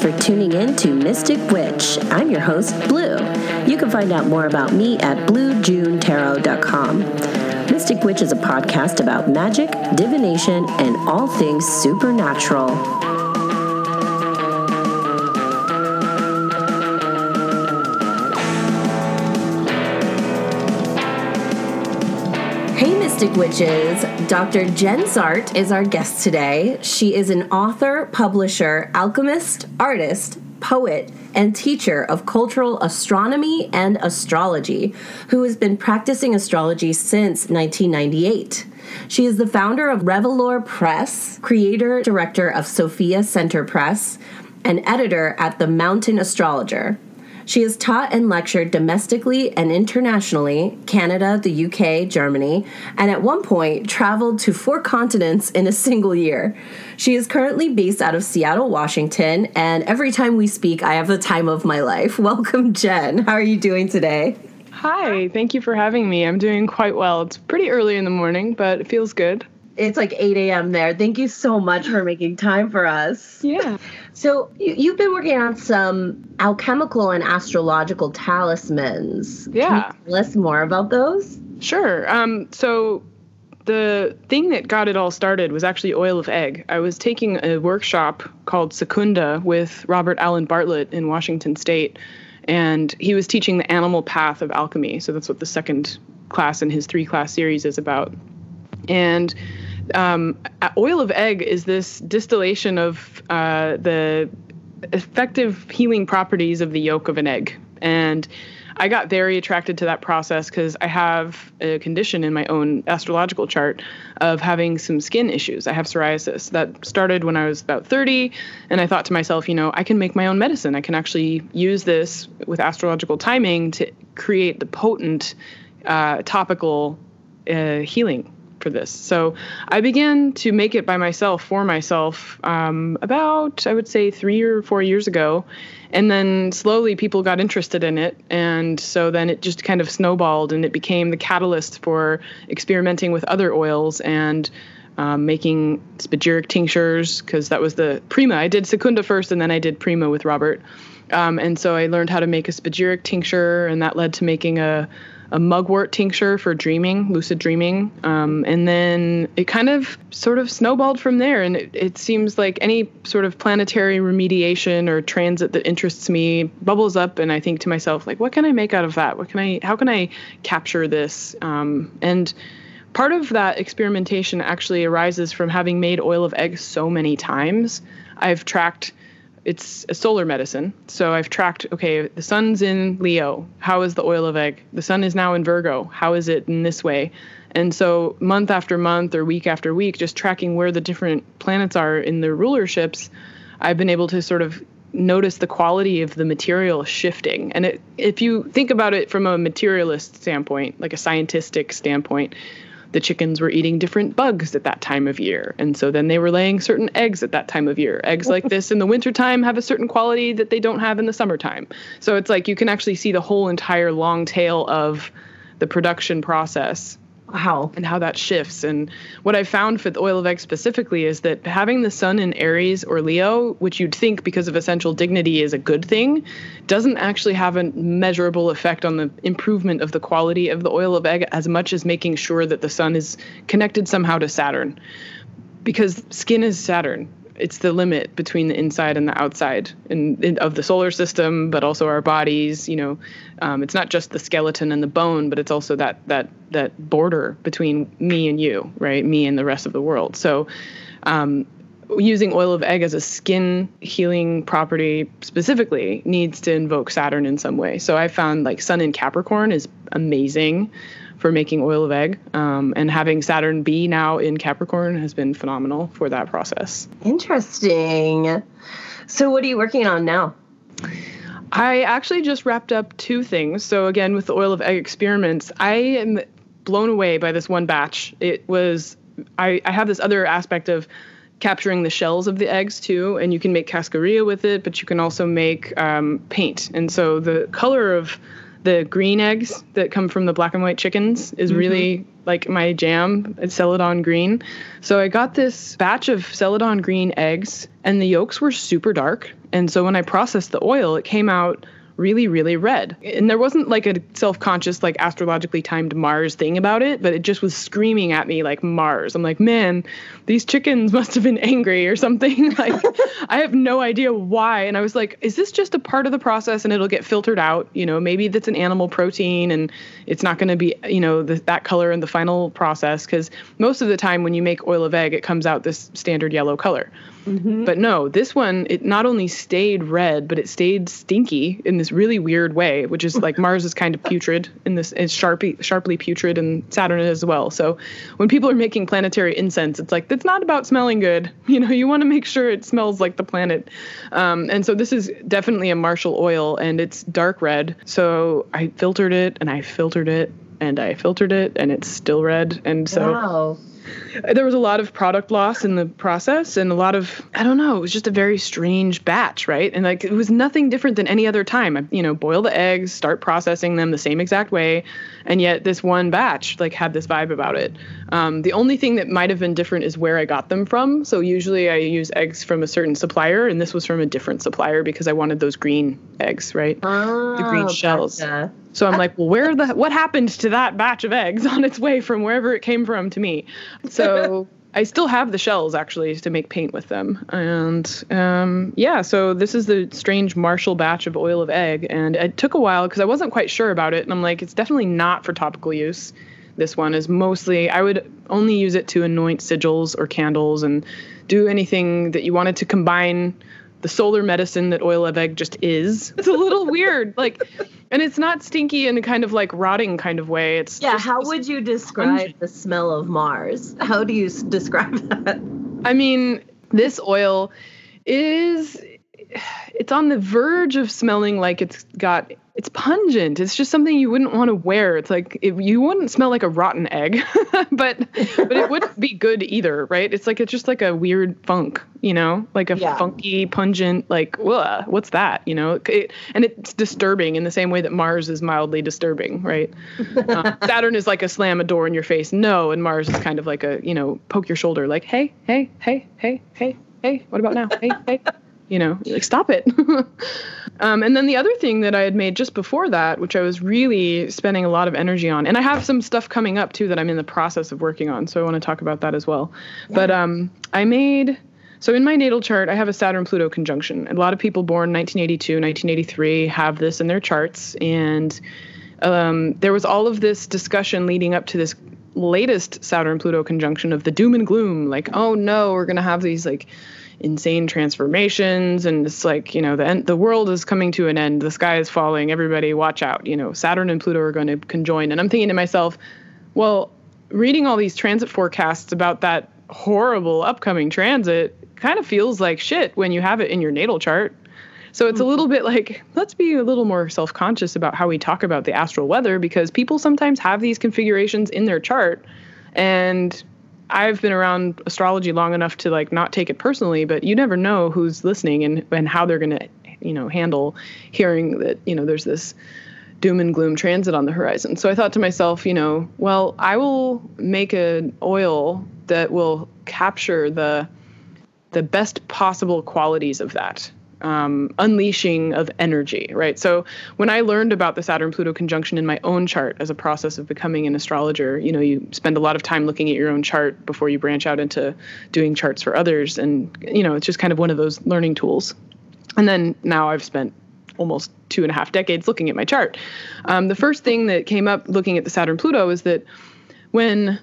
For tuning in to Mystic Witch. I'm your host, Blue. You can find out more about me at bluejunetarot.com. Mystic Witch is a podcast about magic, divination, and all things supernatural. Witches. Dr. Jen Zahrt is our guest today. She is an author, publisher, alchemist, artist, poet, and teacher of cultural astronomy and astrology, who has been practicing astrology since 1998. She is the founder of Revelore Press, creator director of Sophia Center Press, and editor at The Mountain Astrologer. She has taught and lectured domestically and internationally Canada, the UK, Germany, and at one point traveled to four continents in a single year. She is currently based out of Seattle, Washington, and every time we speak, I have the time of my life. Welcome, Jen. How are you doing today? Hi, thank you for having me. I'm doing quite well. It's pretty early in the morning, but it feels good. It's like 8 a.m. there. Thank you so much for making time for us. Yeah. So, you, you've been working on some alchemical and astrological talismans. Yeah. Can you tell us more about those? Sure. Um, so, the thing that got it all started was actually oil of egg. I was taking a workshop called Secunda with Robert Allen Bartlett in Washington State, and he was teaching the animal path of alchemy. So, that's what the second class in his three class series is about. And um, oil of egg is this distillation of uh, the effective healing properties of the yolk of an egg. And I got very attracted to that process because I have a condition in my own astrological chart of having some skin issues. I have psoriasis that started when I was about 30. And I thought to myself, you know, I can make my own medicine. I can actually use this with astrological timing to create the potent uh, topical uh, healing for this. So I began to make it by myself for myself um, about, I would say, three or four years ago. And then slowly people got interested in it. And so then it just kind of snowballed and it became the catalyst for experimenting with other oils and um, making spagyric tinctures because that was the prima. I did secunda first and then I did prima with Robert. Um, and so I learned how to make a spagyric tincture, and that led to making a a mugwort tincture for dreaming, lucid dreaming. Um, and then it kind of sort of snowballed from there. And it, it, seems like any sort of planetary remediation or transit that interests me bubbles up. And I think to myself, like, what can I make out of that? What can I, how can I capture this? Um, and part of that experimentation actually arises from having made oil of eggs so many times. I've tracked it's a solar medicine. So I've tracked, okay, the sun's in Leo. How is the oil of egg? The sun is now in Virgo. How is it in this way? And so month after month or week after week, just tracking where the different planets are in their rulerships, I've been able to sort of notice the quality of the material shifting. And it, if you think about it from a materialist standpoint, like a scientific standpoint, the chickens were eating different bugs at that time of year. And so then they were laying certain eggs at that time of year. Eggs like this in the wintertime have a certain quality that they don't have in the summertime. So it's like you can actually see the whole entire long tail of the production process Wow. And how that shifts. And what I found for the oil of egg specifically is that having the sun in Aries or Leo, which you'd think because of essential dignity is a good thing, doesn't actually have a measurable effect on the improvement of the quality of the oil of egg as much as making sure that the sun is connected somehow to Saturn. Because skin is Saturn it's the limit between the inside and the outside in, of the solar system, but also our bodies. You know, um, it's not just the skeleton and the bone, but it's also that that that border between me and you, right? Me and the rest of the world. So. Um, using oil of egg as a skin healing property specifically needs to invoke Saturn in some way. So I found like Sun in Capricorn is amazing for making oil of egg. Um, and having Saturn be now in Capricorn has been phenomenal for that process. Interesting. So, what are you working on now? I actually just wrapped up two things. So, again, with the oil of egg experiments, I am blown away by this one batch. It was, I, I have this other aspect of capturing the shells of the eggs too, and you can make cascarilla with it, but you can also make um, paint. And so, the color of the green eggs that come from the black and white chickens is mm-hmm. really like my jam It's Celadon Green. So I got this batch of Celadon Green eggs, and the yolks were super dark. And so when I processed the oil, it came out really, really red. And there wasn't like a self conscious, like astrologically timed Mars thing about it, but it just was screaming at me like Mars. I'm like, man, these chickens must have been angry or something. like, I have no idea why. And I was like, is this just a part of the process and it'll get filtered out? You know, maybe that's an animal protein and it's not going to be, you know, the, that color in the final process. Because most of the time when you make oil of egg, it comes out this standard yellow color. Mm-hmm. But no, this one it not only stayed red, but it stayed stinky in this really weird way, which is like Mars is kind of putrid in this is sharply sharply putrid and Saturn as well. So when people are making planetary incense, it's like it's not about smelling good. You know, you want to make sure it smells like the planet. Um, and so this is definitely a Martial oil, and it's dark red. So I filtered it, and I filtered it, and I filtered it, and it's still red. And so. Wow there was a lot of product loss in the process and a lot of i don't know it was just a very strange batch right? And like it was nothing different than any other time. I, you know boil the eggs start processing them the same exact way and yet this one batch like had this vibe about it um, the only thing that might have been different is where i got them from so usually i use eggs from a certain supplier and this was from a different supplier because i wanted those green eggs right oh, the green shells gotcha. so i'm like well where the what happened to that batch of eggs on its way from wherever it came from to me so I still have the shells actually to make paint with them. And um, yeah, so this is the strange Martial batch of oil of egg. And it took a while because I wasn't quite sure about it. And I'm like, it's definitely not for topical use. This one is mostly, I would only use it to anoint sigils or candles and do anything that you wanted to combine the solar medicine that oil of egg just is. It's a little weird. Like, and it's not stinky in a kind of like rotting kind of way. It's yeah. How would you describe pungent. the smell of Mars? How do you describe that? I mean, this oil is it's on the verge of smelling like it's got it's pungent. It's just something you wouldn't want to wear. It's like it, you wouldn't smell like a rotten egg, but but it wouldn't be good either, right? It's like it's just like a weird funk, you know, like a yeah. funky, pungent, like what's that, you know? It, and it's disturbing in the same way that Mars is mildly disturbing, right? uh, Saturn is like a slam a door in your face, no, and Mars is kind of like a you know poke your shoulder, like hey, hey, hey, hey, hey, hey, what about now? Hey, hey you know, like stop it. um, and then the other thing that I had made just before that, which I was really spending a lot of energy on, and I have some stuff coming up too that I'm in the process of working on, so I want to talk about that as well. Yeah. But um, I made so in my natal chart, I have a Saturn Pluto conjunction. A lot of people born 1982, 1983 have this in their charts, and um, there was all of this discussion leading up to this latest Saturn Pluto conjunction of the doom and gloom, like, oh no, we're gonna have these like insane transformations. And it's like you know the end, the world is coming to an end. The sky is falling. Everybody watch out. You know saturn and pluto are going to conjoin. And i'm thinking to myself well reading all these transit forecasts about that horrible upcoming transit kind of feels like shit when you have it in your natal chart. So it's a little bit like let's be a little more self-conscious about how we talk about the astral weather because people sometimes have these configurations in their chart and I've been around astrology long enough to like not take it personally, but you never know who's listening and and how they're going to, you know, handle hearing that, you know, there's this doom and gloom transit on the horizon. So I thought to myself, you know, well, I will make an oil that will capture the the best possible qualities of that um, unleashing of energy, right? So when I learned about the Saturn Pluto conjunction in my own chart as a process of becoming an astrologer, you know, you spend a lot of time looking at your own chart before you branch out into doing charts for others. And, you know, it's just kind of one of those learning tools. And then now I've spent almost two and a half decades looking at my chart. Um, the first thing that came up looking at the Saturn Pluto is that when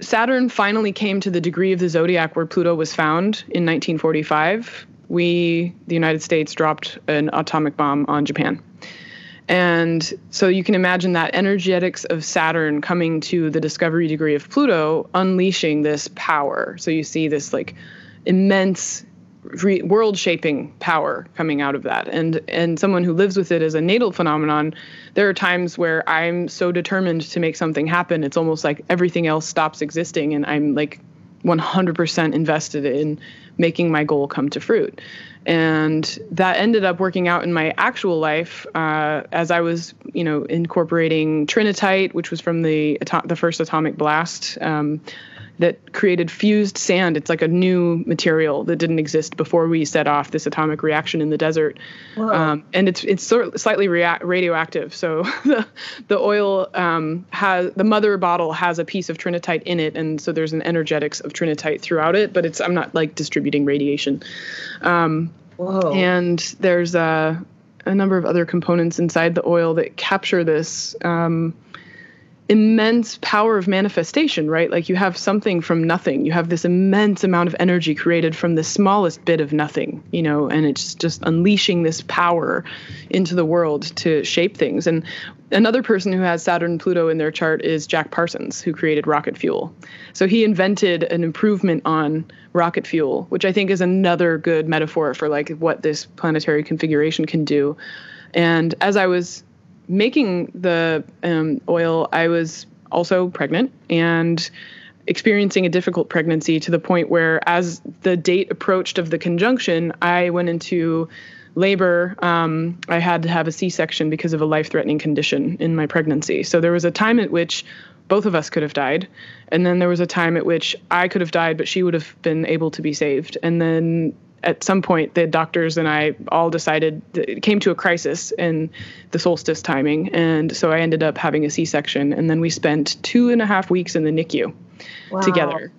Saturn finally came to the degree of the zodiac where Pluto was found in 1945, we, the United States, dropped an atomic bomb on Japan. And so you can imagine that energetics of Saturn coming to the discovery degree of Pluto, unleashing this power. So you see this like immense re- world-shaping power coming out of that. And and someone who lives with it as a natal phenomenon, there are times where I'm so determined to make something happen, it's almost like everything else stops existing, and I'm like 100% invested in making my goal come to fruit. And that ended up working out in my actual life uh, as I was, you know, incorporating trinitite, which was from the the first atomic blast. Um, that created fused sand. It's like a new material that didn't exist before we set off this atomic reaction in the desert. Um, and it's it's sort of slightly rea- radioactive. So the the oil um, has the mother bottle has a piece of trinitite in it, and so there's an energetics of trinitite throughout it. But it's I'm not like distributing radiation. Um, and there's a a number of other components inside the oil that capture this. Um, immense power of manifestation, right? Like you have something from nothing. You have this immense amount of energy created from the smallest bit of nothing, you know, and it's just unleashing this power into the world to shape things. And another person who has Saturn and Pluto in their chart is Jack Parsons, who created rocket fuel. So he invented an improvement on rocket fuel, which I think is another good metaphor for like what this planetary configuration can do. And as I was making the um, oil, I was also pregnant and experiencing a difficult pregnancy to the point where, as the date approached of the conjunction, I went into labor. Um, I had to have a C section because of a life threatening condition in my pregnancy. So there was a time at which both of us could have died. And then there was a time at which I could have died, but she would have been able to be saved. And then at some point, the doctors and I all decided it came to a crisis in the solstice timing, and so I ended up having a C-section, and then we spent two and a half weeks in the NICU wow. together.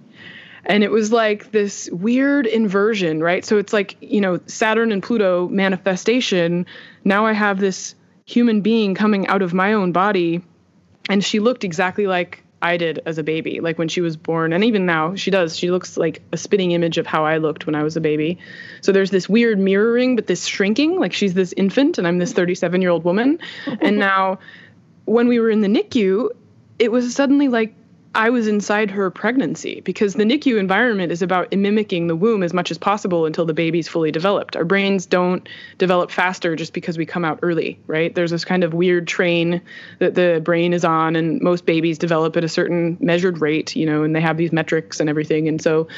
And it was like this weird inversion, right? So it's like, you know, Saturn and Pluto manifestation. Now I have this human being coming out of my own body, and she looked exactly like I did as a baby, like when she was born, and even now she does. She looks like a spitting image of how I looked when I was a baby. So there's this weird mirroring, but this shrinking, like she's this infant and I'm this 37 year old woman. and now, when we were in the NICU, it was suddenly like I was inside her pregnancy because the NICU environment is about mimicking the womb as much as possible until the baby's fully developed. Our brains don't develop faster just because we come out early, right? There's this kind of weird train that the brain is on, and most babies develop at a certain measured rate, you know, and they have these metrics and everything. And so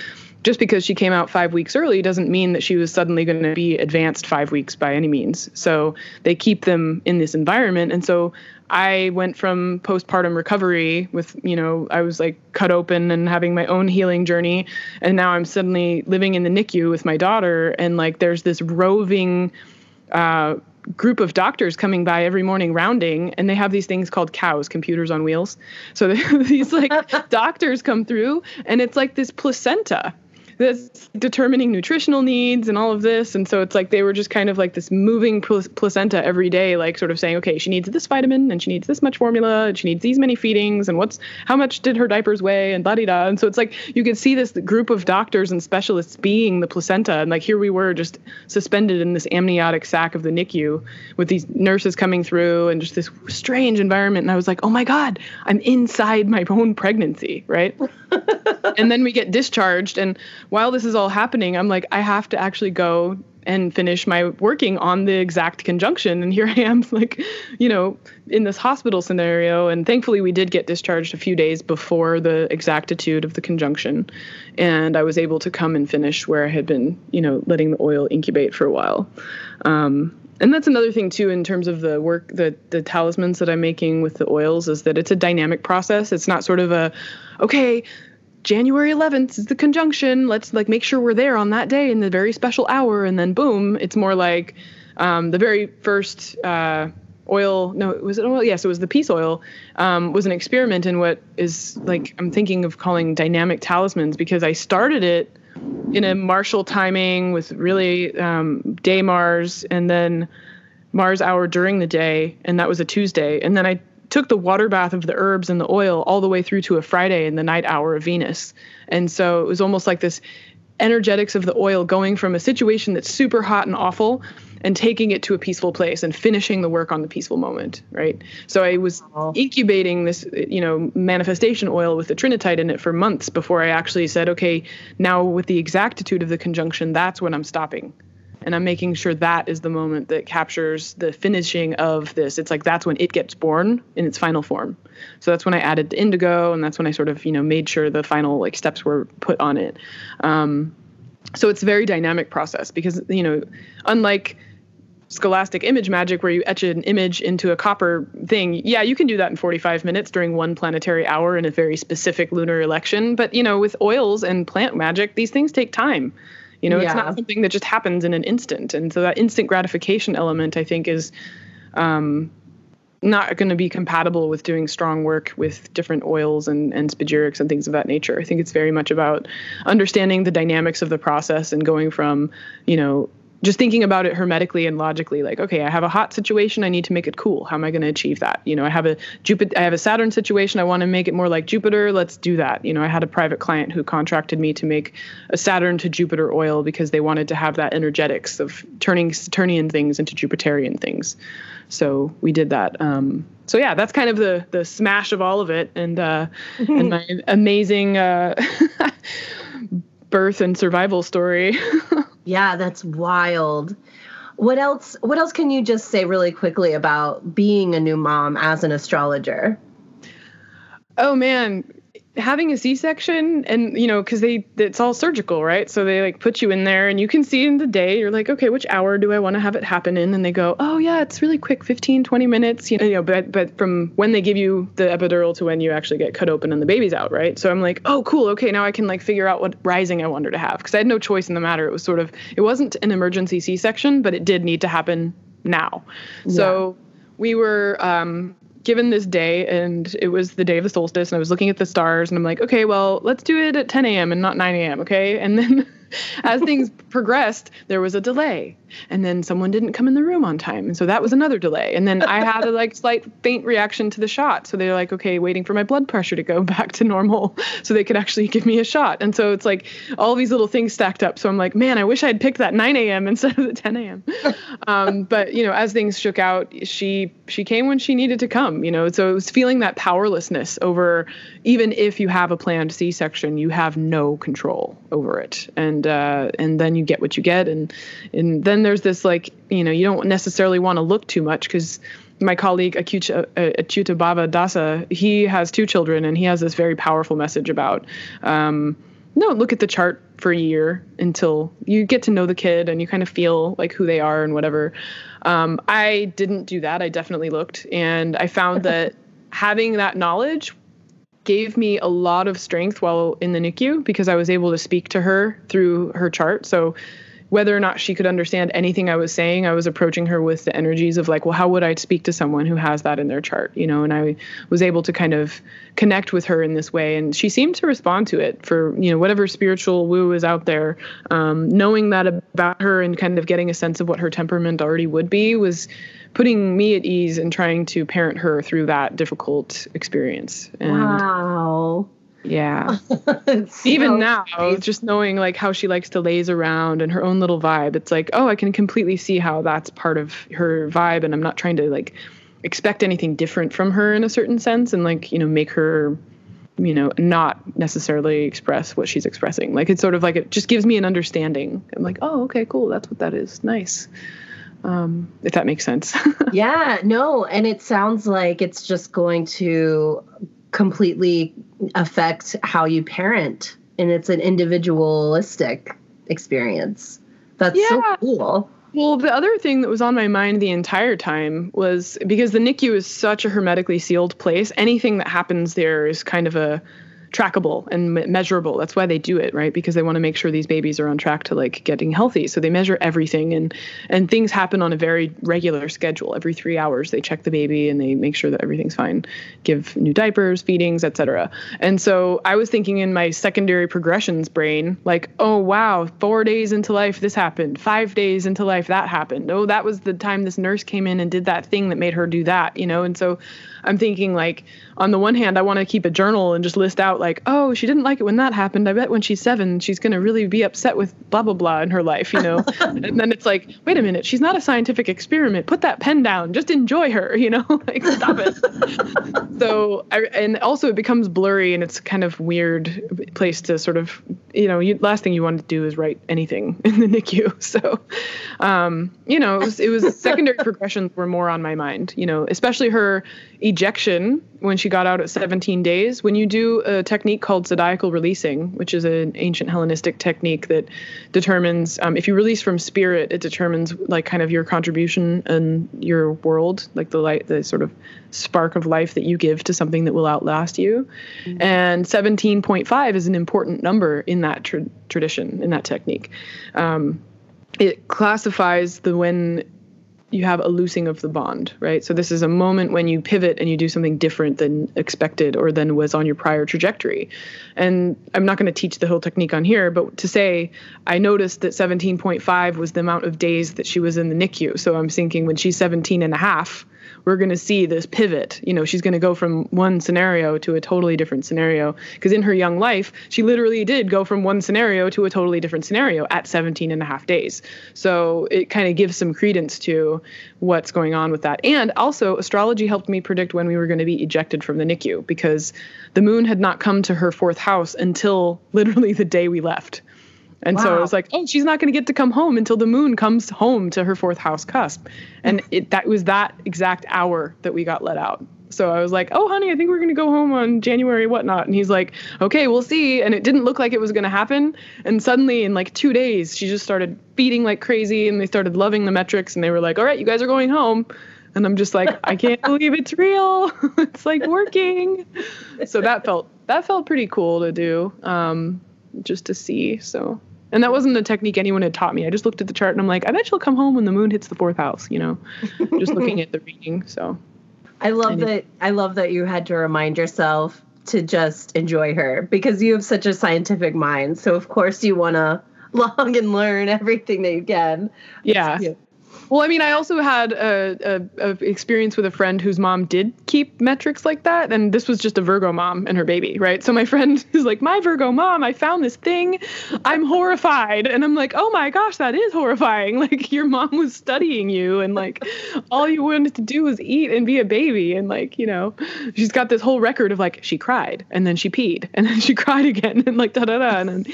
just because she came out five weeks early doesn't mean that she was suddenly going to be advanced five weeks by any means. So they keep them in this environment. And so I went from postpartum recovery with, you know, I was like cut open and having my own healing journey. And now I'm suddenly living in the NICU with my daughter. And like there's this roving uh, group of doctors coming by every morning rounding. And they have these things called cows, computers on wheels. So these like doctors come through and it's like this placenta this determining nutritional needs and all of this. And so it's like they were just kind of like this moving pl- placenta every day, like sort of saying, okay, she needs this vitamin and she needs this much formula and she needs these many feedings and what's how much did her diapers weigh and blah da. And so it's like you could see this group of doctors and specialists being the placenta. And like here we were just suspended in this amniotic sac of the NICU with these nurses coming through and just this strange environment. And I was like, oh my God, I'm inside my own pregnancy, right? and then we get discharged and while this is all happening, I'm like, I have to actually go and finish my working on the exact conjunction. And here I am, like, you know, in this hospital scenario. And thankfully, we did get discharged a few days before the exactitude of the conjunction. And I was able to come and finish where I had been, you know, letting the oil incubate for a while. Um, and that's another thing too in terms of the work the the talismans that I'm making with the oils is that it's a dynamic process. It's not sort of a okay, January 11th is the conjunction. Let's like make sure we're there on that day in the very special hour, and then boom, it's more like um, the very first uh, oil. No, was it oil? Yes, it was the peace oil. Um, was an experiment in what is like I'm thinking of calling dynamic talismans because I started it in a martial timing with really um, day Mars and then Mars hour during the day, and that was a Tuesday, and then I took the water bath of the herbs and the oil all the way through to a Friday in the night hour of Venus. And so it was almost like this energetics of the oil going from a situation that's super hot and awful and taking it to a peaceful place and finishing the work on the peaceful moment right? So i was incubating this you know manifestation oil with the trinitite in it for months before i actually said okay now with the exactitude of the conjunction that's when i'm stopping and i'm making sure that is the moment that captures the finishing of this. It's like that's when it gets born in its final form. So that's when i added the indigo and that's when i sort of you know made sure the final like steps were put on it. Um, so it's a very dynamic process because you know unlike scholastic image magic where you etch an image into a copper thing yeah you can do that in 45 minutes during one planetary hour in a very specific lunar election. But you know with oils and plant magic these things take time you know yeah. it's not something that just happens in an instant and so that instant gratification element i think is um, not going to be compatible with doing strong work with different oils and, and spagyrics and things of that nature. I think it's very much about understanding the dynamics of the process and going from, you know, just thinking about it hermetically and logically like okay i have a hot situation i need to make it cool. How am i going to achieve that? You know i have a jupiter i have a saturn situation i want to make it more like jupiter let's do that. You know i had a private client who contracted me to make a saturn to jupiter oil because they wanted to have that energetics of turning saturnian things into jupiterian things. So we did that um, so yeah that's kind of the the smash of all of it and uh, and my amazing uh, birth and survival story Yeah, that's wild. What else what else can you just say really quickly about being a new mom as an astrologer? Oh man, having a c-section and you know because they it's all surgical right? So they like put you in there and you can see in the day you're like okay which hour do i want to have it happen in? And they go oh yeah it's really quick 15 20 minutes you know, you know but but from when they give you the epidural to when you actually get cut open and the baby's out right? So i'm like oh cool okay now i can like figure out what rising i want her to have because i had no choice in the matter. It was sort of it wasn't an emergency c-section but it did need to happen now. Yeah. so we were um, given this day and it was the day of the solstice and I was looking at the stars and I'm like, okay, well, let's do it at 10 a.m. and not 9 a.m. Okay. And then as things progressed, there was a delay and then someone didn't come in the room on time and so that was another delay. And then i had a like slight faint reaction to the shot so they're like okay waiting for my blood pressure to go back to normal so they could actually give me a shot. And so it's like all these little things stacked up so i'm like man i wish i'd picked that 9 a.m instead of the 10 a.m um, but you know as things shook out she she came when she needed to come you know so it was feeling that powerlessness over even if you have a planned c-section you have no control over it. And uh, and then you get what you get and and then there's this like you know you don't necessarily want to look too much because my colleague Achyuta, Achyuta Bhava Dasa, he has two children and he has this very powerful message about um, no, look at the chart for a year until you get to know the kid and you kind of feel like who they are and whatever. Um, I didn't do that. I definitely looked and I found that having that knowledge gave me a lot of strength while in the NICU because I was able to speak to her through her chart. So whether or not she could understand anything I was saying, I was approaching her with the energies of like, well, how would I speak to someone who has that in their chart, you know? And I was able to kind of connect with her in this way, and she seemed to respond to it for you know whatever spiritual woo is out there. Um, knowing that about her and kind of getting a sense of what her temperament already would be was putting me at ease and trying to parent her through that difficult experience. And wow. Yeah. Even now, just knowing like how she likes to laze around and her own little vibe, it's like, oh, I can completely see how that's part of her vibe. And I'm not trying to like expect anything different from her in a certain sense and like, you know, make her, you know, not necessarily express what she's expressing. Like it's sort of like it just gives me an understanding. I'm like, oh, okay, cool. That's what that is. Nice. Um, if that makes sense. yeah, no. And it sounds like it's just going to completely affect how you parent and it's an individualistic experience that's yeah. so cool well the other thing that was on my mind the entire time was because the nicu is such a hermetically sealed place anything that happens there is kind of a trackable and measurable. That's why they do it, right? Because they want to make sure these babies are on track to like getting healthy. So they measure everything and and things happen on a very regular schedule. Every 3 hours they check the baby and they make sure that everything's fine. Give new diapers, feedings, etc. And so I was thinking in my secondary progressions brain like, "Oh wow, 4 days into life this happened. 5 days into life that happened. Oh, that was the time this nurse came in and did that thing that made her do that," you know? And so I'm thinking like on the one hand, I want to keep a journal and just list out like, oh, she didn't like it when that happened. I bet when she's seven, she's gonna really be upset with blah blah blah in her life, you know. and then it's like, wait a minute, she's not a scientific experiment. Put that pen down. Just enjoy her, you know. like stop it. so I, and also it becomes blurry and it's kind of weird place to sort of you know, you, last thing you want to do is write anything in the NICU. So, um, you know, it was, it was secondary progressions were more on my mind, you know, especially her ejection when she got out at 17 days. When you do a technique called zodiacal releasing, which is an ancient Hellenistic technique that determines um, if you release from spirit, it determines like kind of your contribution in your world, like the light, the sort of spark of life that you give to something that will outlast you. Mm-hmm. And 17.5 is an important number in that tra- tradition, in that technique. Um, it classifies the when you have a loosing of the bond, right? So this is a moment when you pivot and you do something different than expected or than was on your prior trajectory. And I'm not going to teach the whole technique on here, but to say I noticed that 17.5 was the amount of days that she was in the NICU. So I'm thinking when she's 17 and a half, we're going to see this pivot. You know, she's going to go from one scenario to a totally different scenario. Because in her young life, she literally did go from one scenario to a totally different scenario at 17 and a half days. So it kind of gives some credence to what's going on with that. And also, astrology helped me predict when we were going to be ejected from the NICU because the moon had not come to her fourth house until literally the day we left. And wow. so it was like, oh, she's not going to get to come home until the moon comes home to her fourth house cusp. And it, that was that exact hour that we got let out. So I was like, oh, honey, I think we're going to go home on January whatnot. And he's like, okay, we'll see. And it didn't look like it was going to happen. And suddenly, in like two days, she just started feeding like crazy and they started loving the metrics. And they were like, all right, you guys are going home. And I'm just like, I can't believe it's real. it's like working. So that felt that felt pretty cool to do, um, just to see. So and that wasn't a technique anyone had taught me. I just looked at the chart and I'm like, I bet she'll come home when the moon hits the fourth house, you know, just looking at the reading. So I love that I love that you had to remind yourself to just enjoy her because you have such a scientific mind. So of course you want to long and learn everything that you can. Yeah. Well, I mean, I also had a, a, a, experience with a friend whose mom did keep metrics like that, and this was just a Virgo mom and her baby, right? So my friend is like, "My Virgo mom, I found this thing. I'm horrified," and I'm like, "Oh my gosh, that is horrifying! Like your mom was studying you, and like all you wanted to do was eat and be a baby, and like you know, she's got this whole record of like she cried and then she peed and then she cried again and like da da da, and then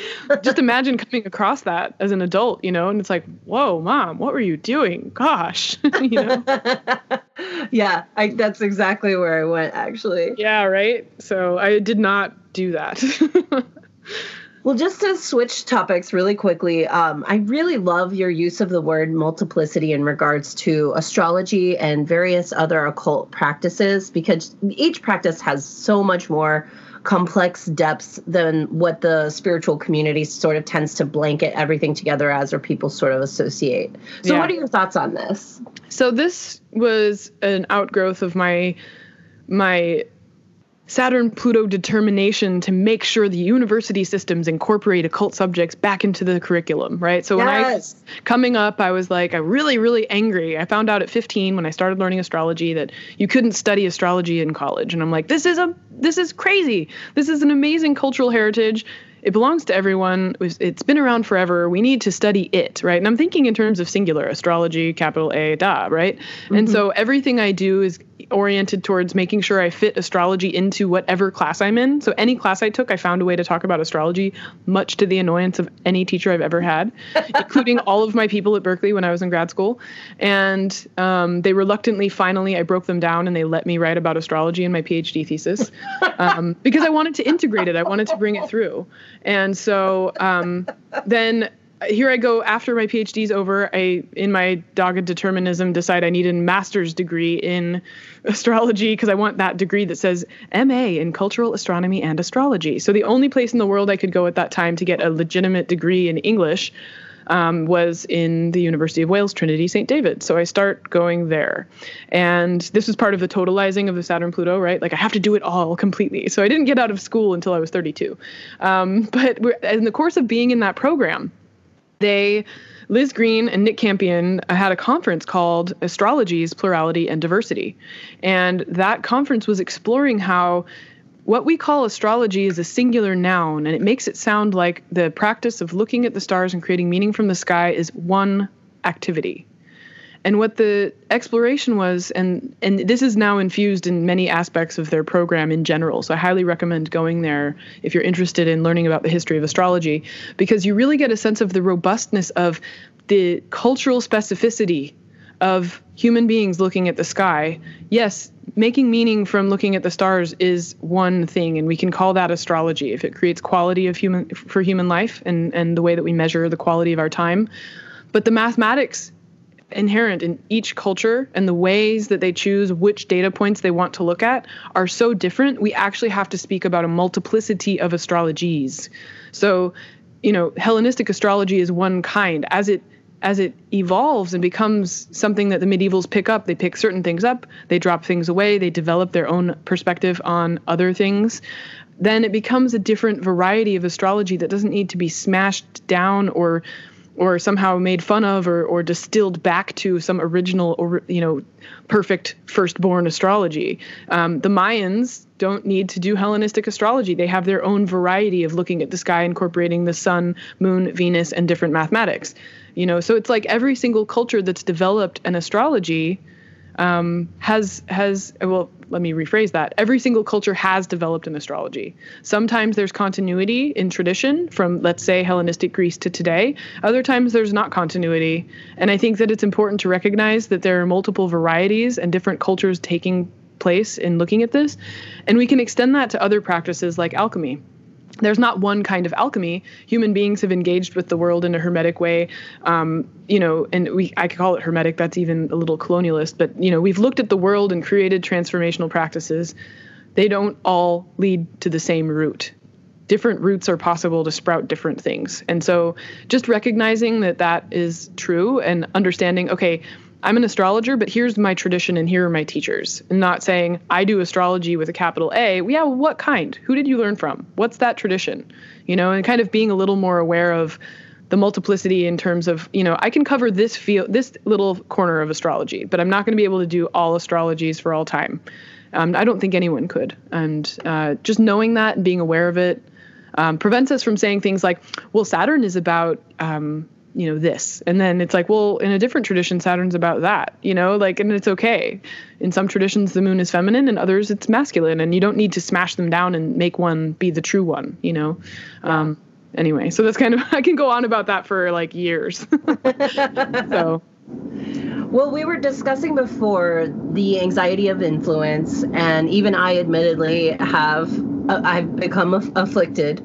just imagine coming across that as an adult, you know, and it's like, whoa, mom, what were you doing?" Gosh, you know? yeah, I, that's exactly where I went actually. Yeah, right. So I did not do that. well, just to switch topics really quickly, um, I really love your use of the word multiplicity in regards to astrology and various other occult practices because each practice has so much more complex depths than what the spiritual community sort of tends to blanket everything together as or people sort of associate. So yeah. what are your thoughts on this? So this was an outgrowth of my my Saturn Pluto determination to make sure the university systems incorporate occult subjects back into the curriculum, right? So yes. when I was coming up, I was like, I really, really angry. I found out at 15 when I started learning astrology that you couldn't study astrology in college. And I'm like, this is a this is crazy. This is an amazing cultural heritage it belongs to everyone. It's been around forever. We need to study it, right? And I'm thinking in terms of singular astrology, capital A, da, right? Mm-hmm. And so everything I do is oriented towards making sure I fit astrology into whatever class I'm in. So any class I took, I found a way to talk about astrology, much to the annoyance of any teacher I've ever had, including all of my people at Berkeley when I was in grad school. And um, they reluctantly, finally, I broke them down and they let me write about astrology in my PhD thesis um, because I wanted to integrate it. I wanted to bring it through. And so um, then here I go after my PhD's over. I, in my dogged determinism, decide I need a master's degree in astrology because I want that degree that says MA in cultural astronomy and astrology. So the only place in the world I could go at that time to get a legitimate degree in English um, was in the University of Wales, Trinity St. David. So I start going there. And this was part of the totalizing of the Saturn Pluto, right? Like I have to do it all completely. So I didn't get out of school until I was 32. Um, but in the course of being in that program, they Liz Greene and Nick Campion uh, had a conference called Astrology's Plurality and Diversity. And that conference was exploring how what we call astrology is a singular noun, and it makes it sound like the practice of looking at the stars and creating meaning from the sky is one activity. And what the exploration was, and and this is now infused in many aspects of their program in general. So I highly recommend going there if you're interested in learning about the history of astrology, because you really get a sense of the robustness of the cultural specificity of human beings looking at the sky. Yes, making meaning from looking at the stars is one thing and we can call that astrology if it creates quality of human for human life and and the way that we measure the quality of our time. But the mathematics inherent in each culture and the ways that they choose which data points they want to look at are so different. We actually have to speak about a multiplicity of astrologies. So, you know, Hellenistic astrology is one kind. As it as it evolves and becomes something that the medievals pick up, they pick certain things up, they drop things away, they develop their own perspective on other things. Then it becomes a different variety of astrology that doesn't need to be smashed down or or somehow made fun of or, or distilled back to some original or you know perfect firstborn astrology. Um, the mayans don't need to do hellenistic astrology. They have their own variety of looking at the sky incorporating the sun moon venus and different mathematics. You know so it's like every single culture that's developed an astrology um, has has well let me rephrase that. Every single culture has developed an astrology. Sometimes there's continuity in tradition from let's say hellenistic greece to today. Other times there's not continuity. And i think that it's important to recognize that there are multiple varieties and different cultures taking place in looking at this. And we can extend that to other practices like alchemy there's not one kind of alchemy. Human beings have engaged with the world in a hermetic way, um, you know, and we I could call it hermetic. That's even a little colonialist, but you know, we've looked at the world and created transformational practices. They don't all lead to the same root. Different roots are possible to sprout different things, and so just recognizing that that is true and understanding, okay, I'm an astrologer, but here's my tradition and here are my teachers. And not saying I do astrology with a capital A. Yeah, what kind? Who did you learn from? What's that tradition? You know, and kind of being a little more aware of the multiplicity in terms of, you know, I can cover this field, this little corner of astrology, but I'm not going to be able to do all astrologies for all time. Um, I don't think anyone could. And uh, just knowing that and being aware of it um, prevents us from saying things like, well, Saturn is about um, you know this. And then it's like well in a different tradition saturn's about that you know like and it's okay. In some traditions the moon is feminine and others it's masculine and you don't need to smash them down and make one be the true one you know? Yeah. um anyway so that's kind of i can go on about that for like years. So. Well, we were discussing before the anxiety of influence, and even I admittedly have uh, I've become aff- afflicted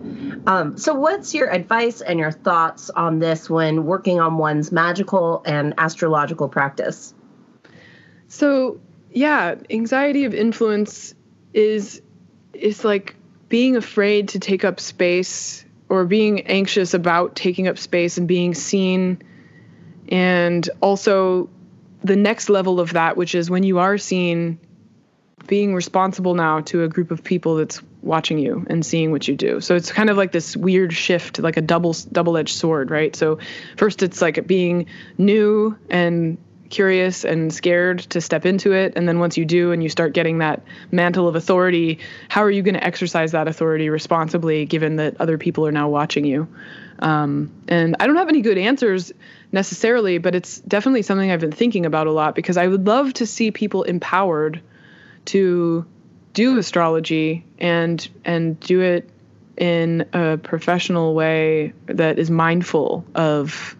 um, so, what's your advice and your thoughts on this when working on one's magical and astrological practice? So, yeah, anxiety of influence is is like being afraid to take up space or being anxious about taking up space and being seen and also the next level of that which is when you are seen being responsible now to a group of people that's watching you and seeing what you do. So it's kind of like this weird shift, like a double double-edged sword, right? So first it's like being new and curious and scared to step into it and then once you do and you start getting that mantle of authority how are you going to exercise that authority responsibly given that other people are now watching you um, and i don't have any good answers necessarily but it's definitely something i've been thinking about a lot because i would love to see people empowered to do astrology and and do it in a professional way that is mindful of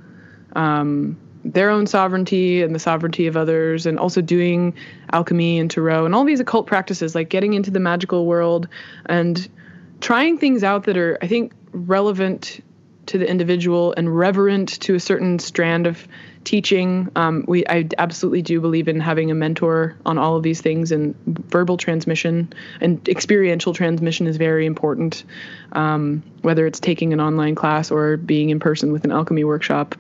um, their own sovereignty and the sovereignty of others, and also doing alchemy and tarot and all these occult practices, like getting into the magical world and trying things out that are, I think, relevant to the individual and reverent to a certain strand of teaching. Um, we I absolutely do believe in having a mentor on all of these things, and verbal transmission and experiential transmission is very important. Um, whether it's taking an online class or being in person with an alchemy workshop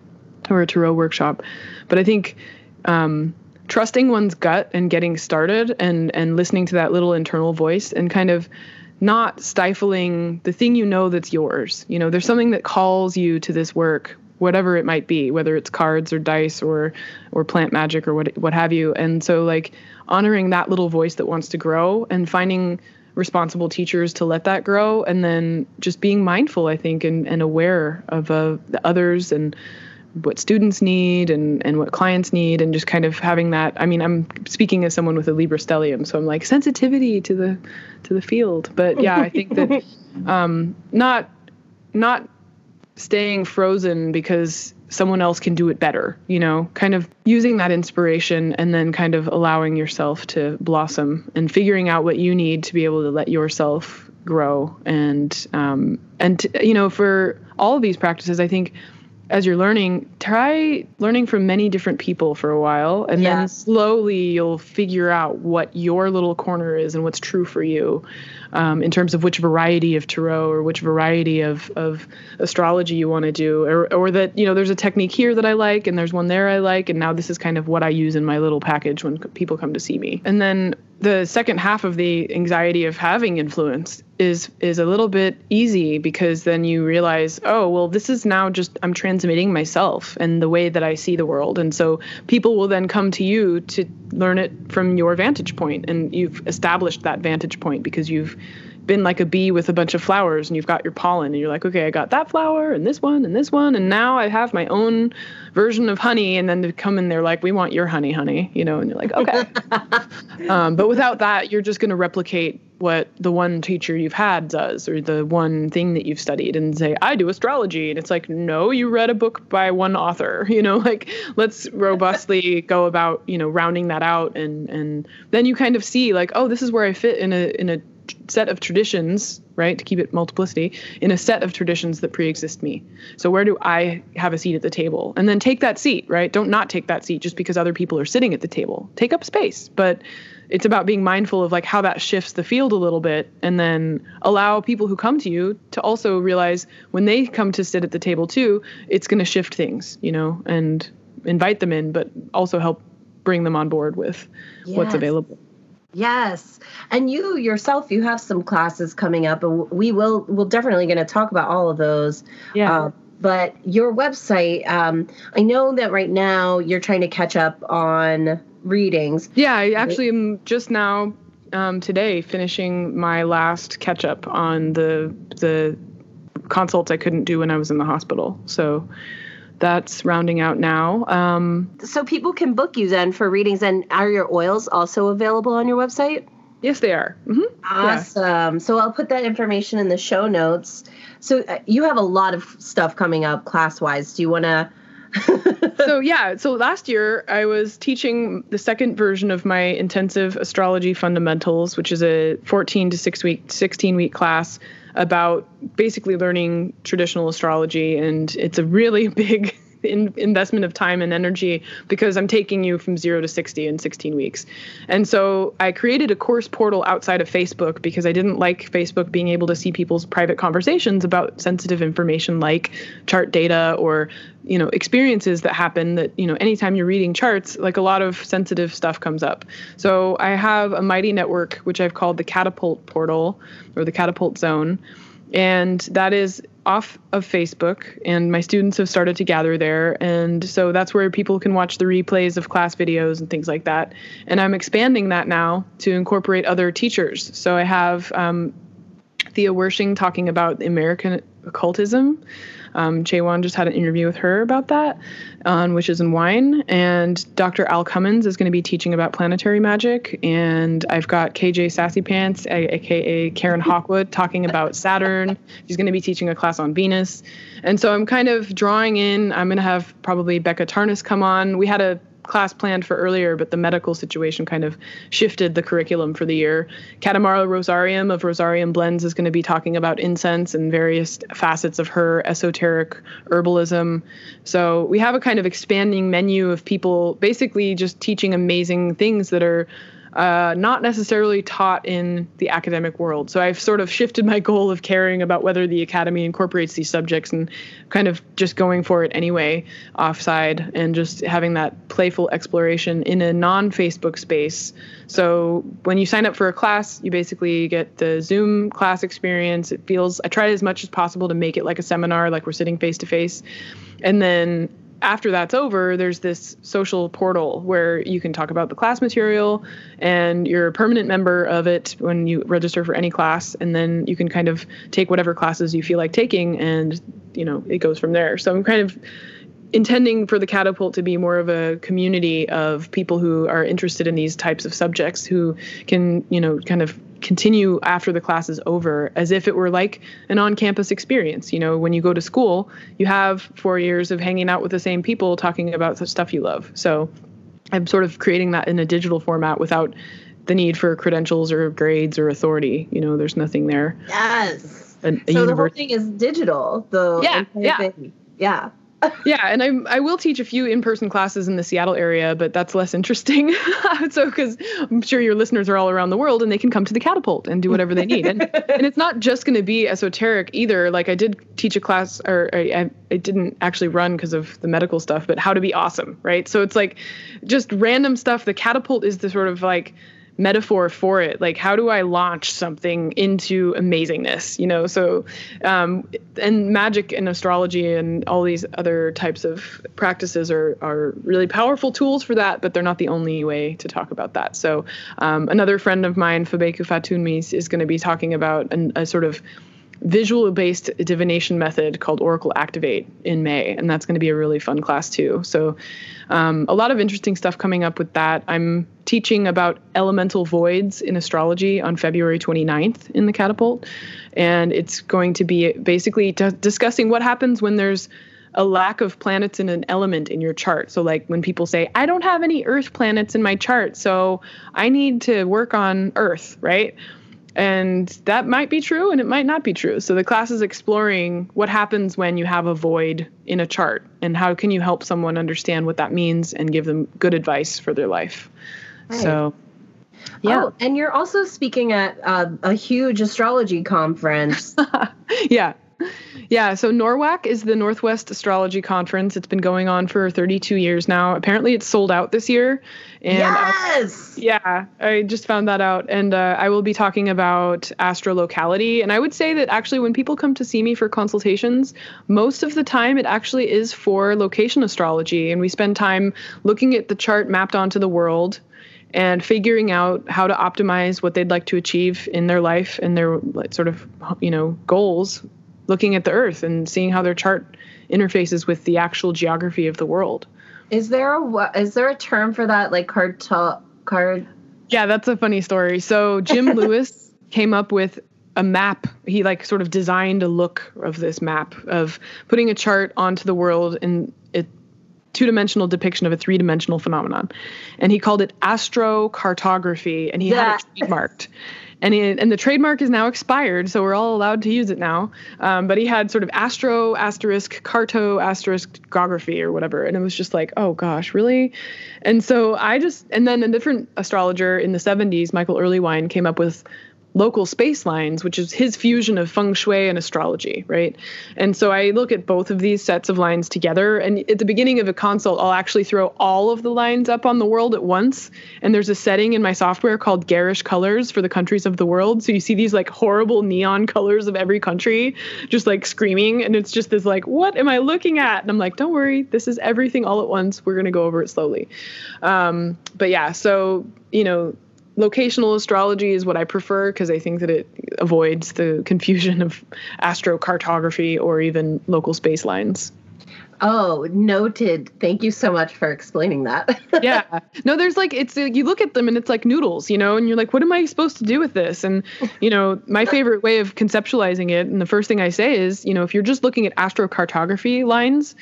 or a tarot workshop, but I think. Um, trusting one's gut and getting started and and listening to that little internal voice and kind of not stifling the thing you know that's yours. You know, there's something that calls you to this work whatever it might be, whether it's cards or dice or or plant magic or what what have you. And so like honoring that little voice that wants to grow and finding responsible teachers to let that grow and then just being mindful, I think, and, and aware of uh, the others and what students need and and what clients need and just kind of having that i mean i'm speaking as someone with a libra stellium so i'm like sensitivity to the to the field but yeah i think that um not not staying frozen because someone else can do it better you know kind of using that inspiration and then kind of allowing yourself to blossom and figuring out what you need to be able to let yourself grow and um and you know for all of these practices i think as you're learning, try learning from many different people for a while, and yes. then slowly you'll figure out what your little corner is and what's true for you, um, in terms of which variety of tarot or which variety of of astrology you want to do, or or that you know there's a technique here that I like and there's one there I like, and now this is kind of what I use in my little package when people come to see me, and then the second half of the anxiety of having influence is is a little bit easy because then you realize oh well this is now just i'm transmitting myself and the way that i see the world. And so people will then come to you to learn it from your vantage point and you've established that vantage point because you've been like a bee with a bunch of flowers and you've got your pollen and you're like okay i got that flower and this one and this one and now i have my own version of honey and then to come in they're like we want your honey honey you know and you're like okay. Um, but without that you're just going to replicate what the one teacher you've had does or the one thing that you've studied and say i do astrology and it's like no you read a book by one author you know like let's robustly go about you know rounding that out and and then you kind of see like oh this is where i fit in a in a set of traditions, right, to keep it multiplicity, in a set of traditions that pre-exist me. So where do I have a seat at the table? And then take that seat, right? Don't not take that seat just because other people are sitting at the table. Take up space, but it's about being mindful of like how that shifts the field a little bit and then allow people who come to you to also realize when they come to sit at the table too, it's going to shift things, you know, and invite them in, but also help bring them on board with yes. what's available. Yes. And you yourself, you have some classes coming up, and we will, we're definitely going to talk about all of those. Yeah. Uh, but your website, um, I know that right now you're trying to catch up on readings. Yeah, I actually am just now um, today finishing my last catch up on the the consults I couldn't do when I was in the hospital. So that's rounding out now. Um, so people can book you then for readings, and are your oils also available on your website? Yes, they are. Mm-hmm. Awesome. Yeah. So I'll put that information in the show notes. So uh, you have a lot of stuff coming up class wise. Do you want to? so yeah, so last year I was teaching the second version of my intensive astrology fundamentals, which is a 14 to 6 week 16 week class about basically learning traditional astrology, and it's a really big in, investment of time and energy because I'm taking you from zero to 60 in 16 weeks. And so I created a course portal outside of Facebook because I didn't like Facebook being able to see people's private conversations about sensitive information like chart data or you know experiences that happen that you know anytime you're reading charts like a lot of sensitive stuff comes up so i have a mighty network which i've called the catapult portal or the catapult zone and that is off of Facebook, and my students have started to gather there. And so that's where people can watch the replays of class videos and things like that. And I'm expanding that now to incorporate other teachers. So I have um, Thea Wershing talking about American occultism. Um, Wan just had an interview with her about that on Witches and Wine. And Dr. Al Cummins is going to be teaching about planetary magic. And I've got KJ Sassy Pants, aka Karen Hawkwood, talking about Saturn. She's going to be teaching a class on Venus. And so I'm kind of drawing in, I'm going to have probably Becca Tarnas come on. We had a class planned for earlier, but the medical situation kind of shifted the curriculum for the year. Katamara Rosarium of Rosarium Blends is going to be talking about incense and various facets of her esoteric herbalism. So we have a kind of expanding menu of people basically just teaching amazing things that are uh, not necessarily taught in the academic world. So I've sort of shifted my goal of caring about whether the academy incorporates these subjects and kind of just going for it anyway, offside, and just having that playful exploration in a non Facebook space. So when you sign up for a class, you basically get the Zoom class experience. It feels, I try as much as possible to make it like a seminar, like we're sitting face to face. And then after that's over, there's this social portal where you can talk about the class material and you're a permanent member of it when you register for any class. And then you can kind of take whatever classes you feel like taking and, you know, it goes from there. So I'm kind of intending for the catapult to be more of a community of people who are interested in these types of subjects who can you know kind of continue after the class is over as if it were like an on-campus experience. You know when you go to school you have four years of hanging out with the same people talking about the stuff you love. So i'm sort of creating that in a digital format without the need for credentials or grades or authority. You know there's nothing there. Yes. A, a so the whole thing is digital the Yeah, yeah. thing. yeah yeah, and I I will teach a few in-person classes in the Seattle area, but that's less interesting. so because I'm sure your listeners are all around the world and they can come to the catapult and do whatever they need. And and it's not just going to be esoteric either. Like I did teach a class, or I, I, I didn't actually run because of the medical stuff, but how to be awesome, right? So it's like just random stuff. The catapult is the sort of like metaphor for it. Like how do i launch something into amazingness you know? So um, and magic and astrology and all these other types of practices are are really powerful tools for that but they're not the only way to talk about that. So um, another friend of mine fabeku fatunmise is going to be talking about an, a sort of visual based divination method called Oracle Activate in May, and that's going to be a really fun class too. So, um, a lot of interesting stuff coming up with that. I'm teaching about elemental voids in astrology on February 29th in the Catapult, and it's going to be basically d- discussing what happens when there's a lack of planets in an element in your chart. So, like when people say, I don't have any Earth planets in my chart, so I need to work on Earth, right? And that might be true and it might not be true. So the class is exploring what happens when you have a void in a chart and how can you help someone understand what that means and give them good advice for their life. Right. So yeah. Oh, and you're also speaking at uh, a huge astrology conference. yeah. Yeah, so NORWAC is the Northwest Astrology Conference. It's been going on for 32 years now. Apparently, it's sold out this year. And yes. Yeah, I just found that out. And uh, I will be talking about astrolocality. And I would say that actually, when people come to see me for consultations, most of the time it actually is for location astrology. And we spend time looking at the chart mapped onto the world and figuring out how to optimize what they'd like to achieve in their life and their sort of, you know, goals, looking at the earth and seeing how their chart interfaces with the actual geography of the world. Is there a is there a term for that like card card Yeah, that's a funny story. So Jim Lewis came up with a map. He like sort of designed a look of this map of putting a chart onto the world in a two-dimensional depiction of a three-dimensional phenomenon, and he called it astrocartography, and he had it trademarked. And, he, and the trademark is now expired, so we're all allowed to use it now. Um, but he had sort of astro asterisk carto asterisk geography or whatever, and it was just like, oh gosh, really? And so I just and then a different astrologer in the 70s, Michael Erlewine, came up with local space lines, which is his fusion of feng shui and astrology, right? And so I look at both of these sets of lines together. And at the beginning of a consult, I'll actually throw all of the lines up on the world at once. And there's a setting in my software called garish colors for the countries of the world. So you see these like horrible neon colors of every country just like screaming. And it's just this like, what am I looking at? And I'm like, don't worry, this is everything all at once. We're going to go over it slowly. Um, but yeah, so, you know, locational astrology is what I prefer because I think that it avoids the confusion of astrocartography or even local space lines. Oh, noted. Thank you so much for explaining that. yeah. No, there's like it's uh, you look at them and it's like noodles, you know, and you're like, what am I supposed to do with this? And you know, my favorite way of conceptualizing it, and the first thing I say is, you know, if you're just looking at astrocartography lines,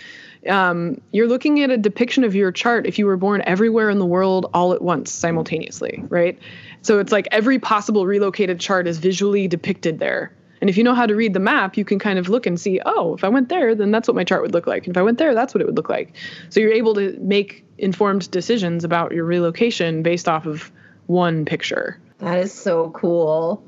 um, you're looking at a depiction of your chart if you were born everywhere in the world all at once simultaneously, right? So it's like every possible relocated chart is visually depicted there. And if you know how to read the map, you can kind of look and see, oh, if I went there, then that's what my chart would look like. And if I went there, that's what it would look like. So you're able to make informed decisions about your relocation based off of one picture. That is so cool.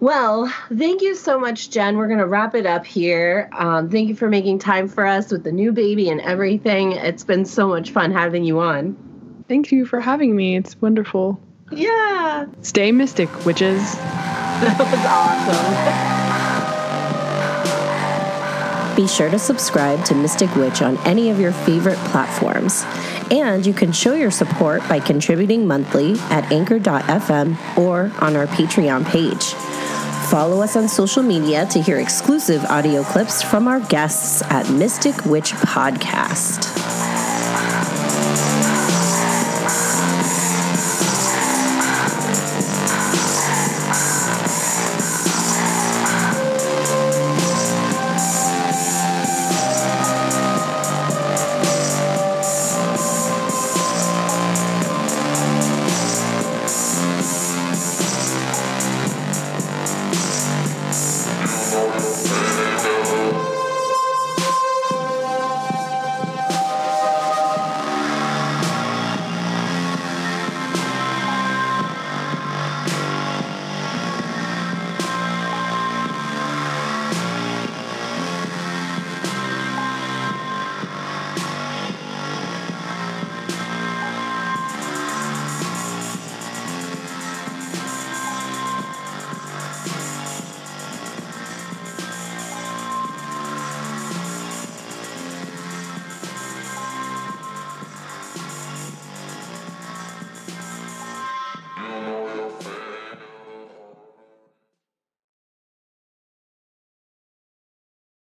Well, thank you so much, Jen. We're going to wrap it up here. Um, thank you for making time for us with the new baby and everything. It's been so much fun having you on. Thank you for having me. It's wonderful. Yeah, Stay mystic, witches. that was awesome. Be sure to subscribe to Mystic Witch on any of your favorite platforms. And you can show your support by contributing monthly at anchor.fm or on our Patreon page. Follow us on social media to hear exclusive audio clips from our guests at Mystic Witch Podcast.